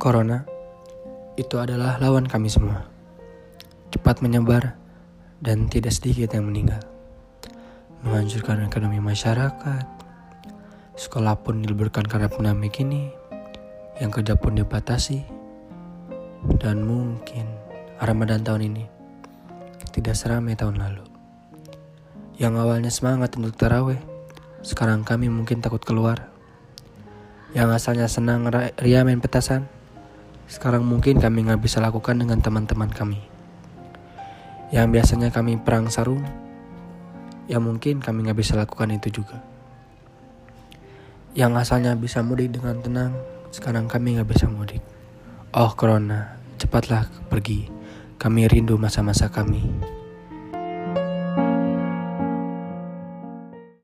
Corona itu adalah lawan kami semua. Cepat menyebar dan tidak sedikit yang meninggal. Menghancurkan ekonomi masyarakat. Sekolah pun diliburkan karena pandemi ini. Yang kerja pun dibatasi. Dan mungkin Ramadan tahun ini tidak seramai tahun lalu. Yang awalnya semangat untuk taraweh, sekarang kami mungkin takut keluar. Yang asalnya senang ria main petasan, sekarang mungkin kami nggak bisa lakukan dengan teman-teman kami. Yang biasanya kami perang sarung, ya mungkin kami nggak bisa lakukan itu juga. Yang asalnya bisa mudik dengan tenang, sekarang kami nggak bisa mudik. Oh corona, cepatlah pergi. Kami rindu masa-masa kami.